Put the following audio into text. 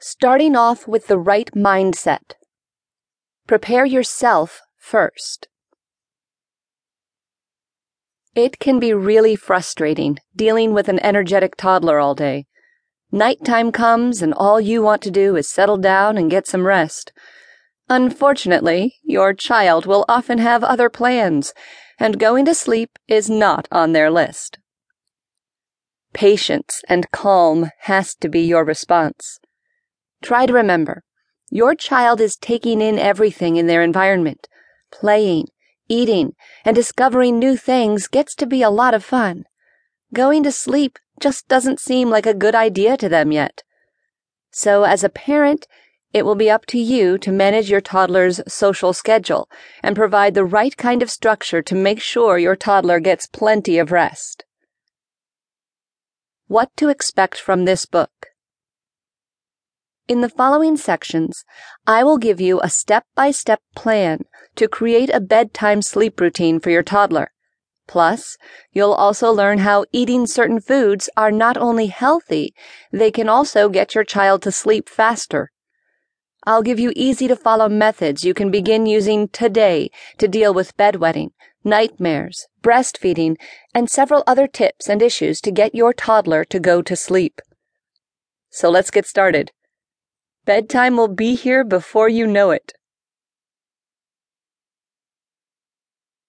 Starting off with the right mindset. Prepare yourself first. It can be really frustrating dealing with an energetic toddler all day. Nighttime comes and all you want to do is settle down and get some rest. Unfortunately, your child will often have other plans, and going to sleep is not on their list. Patience and calm has to be your response. Try to remember your child is taking in everything in their environment. Playing, eating, and discovering new things gets to be a lot of fun. Going to sleep just doesn't seem like a good idea to them yet. So, as a parent, it will be up to you to manage your toddler's social schedule and provide the right kind of structure to make sure your toddler gets plenty of rest. What to expect from this book. In the following sections, I will give you a step by step plan to create a bedtime sleep routine for your toddler. Plus, you'll also learn how eating certain foods are not only healthy, they can also get your child to sleep faster. I'll give you easy to follow methods you can begin using today to deal with bedwetting, nightmares, breastfeeding, and several other tips and issues to get your toddler to go to sleep. So let's get started. Bedtime will be here before you know it.